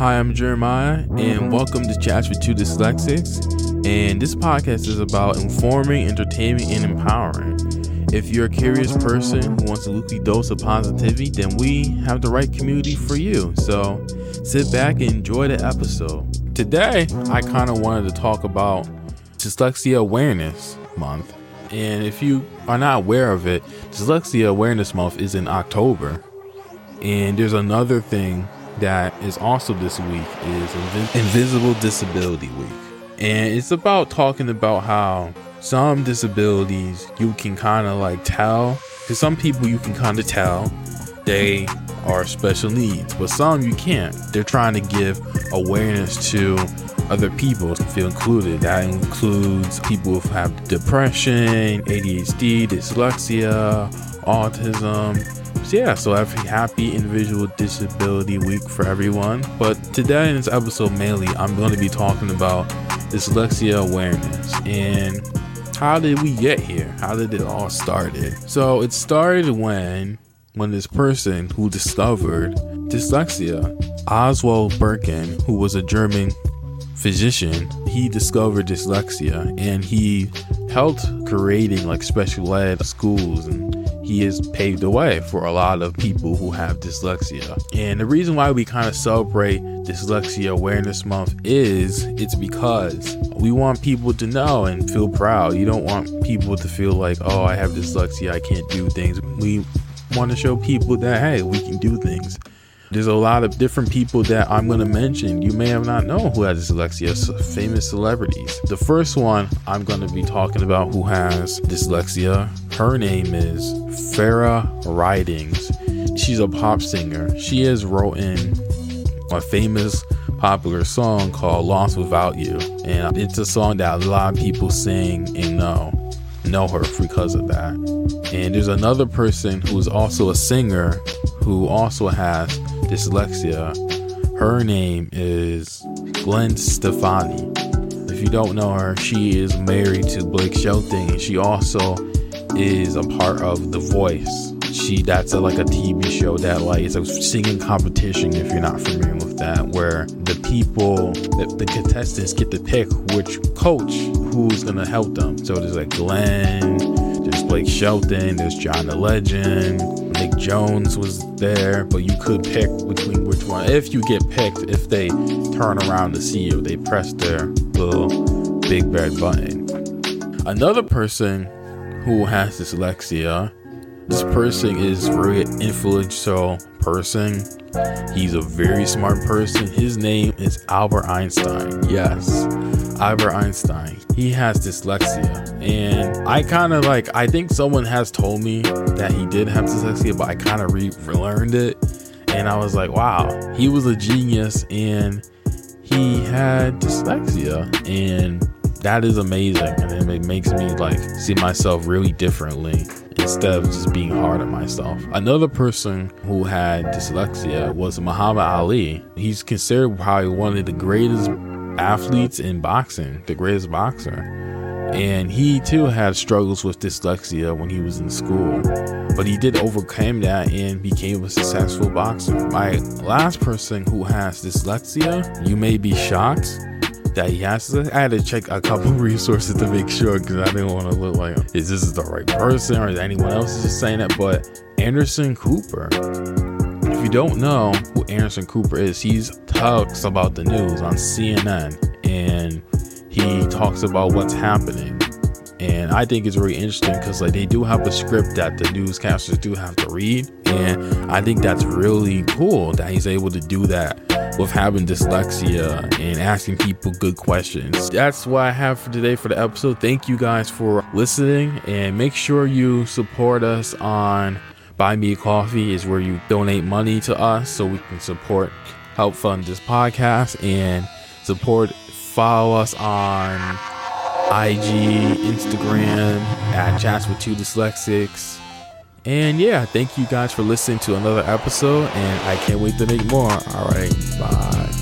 Hi, I'm Jeremiah, and welcome to Chats with Two Dyslexics. And this podcast is about informing, entertaining, and empowering. If you're a curious person who wants a weekly dose of positivity, then we have the right community for you. So sit back and enjoy the episode. Today, I kind of wanted to talk about Dyslexia Awareness Month. And if you are not aware of it, Dyslexia Awareness Month is in October. And there's another thing that is also this week is Invi- Invisible Disability Week. And it's about talking about how some disabilities you can kind of like tell, because some people you can kind of tell they are special needs, but some you can't. They're trying to give awareness to other people to feel included. That includes people who have depression, ADHD, dyslexia, autism. So yeah, so happy, happy individual disability week for everyone. But today in this episode mainly, I'm going to be talking about dyslexia awareness and how did we get here? How did it all started? So it started when when this person who discovered dyslexia, Oswald Berkhan, who was a German physician, he discovered dyslexia and he helped creating like special ed schools and he has paved the way for a lot of people who have dyslexia. And the reason why we kind of celebrate Dyslexia Awareness Month is it's because we want people to know and feel proud. You don't want people to feel like, oh, I have dyslexia, I can't do things. We want to show people that, hey, we can do things. There's a lot of different people that I'm going to mention. You may have not known who has dyslexia, famous celebrities. The first one I'm going to be talking about who has dyslexia, her name is Freya Ridings. She's a pop singer. She has written a famous popular song called Lost Without You. And it's a song that a lot of people sing and know know her because of that. And there's another person who's also a singer who also has dyslexia. Her name is Gwen Stefani. If you don't know her, she is married to Blake Shelton and she also is a part of The Voice. She that's a, like a TV show that like it's a singing competition if you're not familiar with that, where the people the, the contestants get to pick which coach who's gonna help them. So there's like Glenn, there's Blake Shelton, there's John the Legend, Nick Jonas was there, but you could pick between which one. If you get picked, if they turn around to see you, they press their little big red button. Another person who has dyslexia, this person is very influential person. He's a very smart person. His name is Albert Einstein. Yes, Albert Einstein. He has dyslexia. And I kind of like, I think someone has told me that he did have dyslexia, but I kind of re- relearned it. And I was like, wow, he was a genius and he had dyslexia. And that is amazing. And it makes me like see myself really differently instead of just being hard on myself. Another person who had dyslexia was Muhammad Ali. He's considered probably one of the greatest athletes in boxing, the greatest boxer. And he too had struggles with dyslexia when he was in school. But he did overcome that and became a successful boxer. My last person who has dyslexia, you may be shocked that he has to. I had to check a couple resources to make sure because I didn't want to look like is this the right person or is anyone else just saying that? But Anderson Cooper. If you don't know who Anderson Cooper is, he talks about the news on CNN and he talks about what's happening. And I think it's really interesting because like they do have a script that the newscasters do have to read. And I think that's really cool that he's able to do that with having dyslexia and asking people good questions. That's what I have for today for the episode. Thank you guys for listening and make sure you support us on Buy Me Coffee is where you donate money to us so we can support help fund this podcast and support follow us on IG, Instagram at Chats with Two Dyslexics. And yeah, thank you guys for listening to another episode, and I can't wait to make more. All right, bye.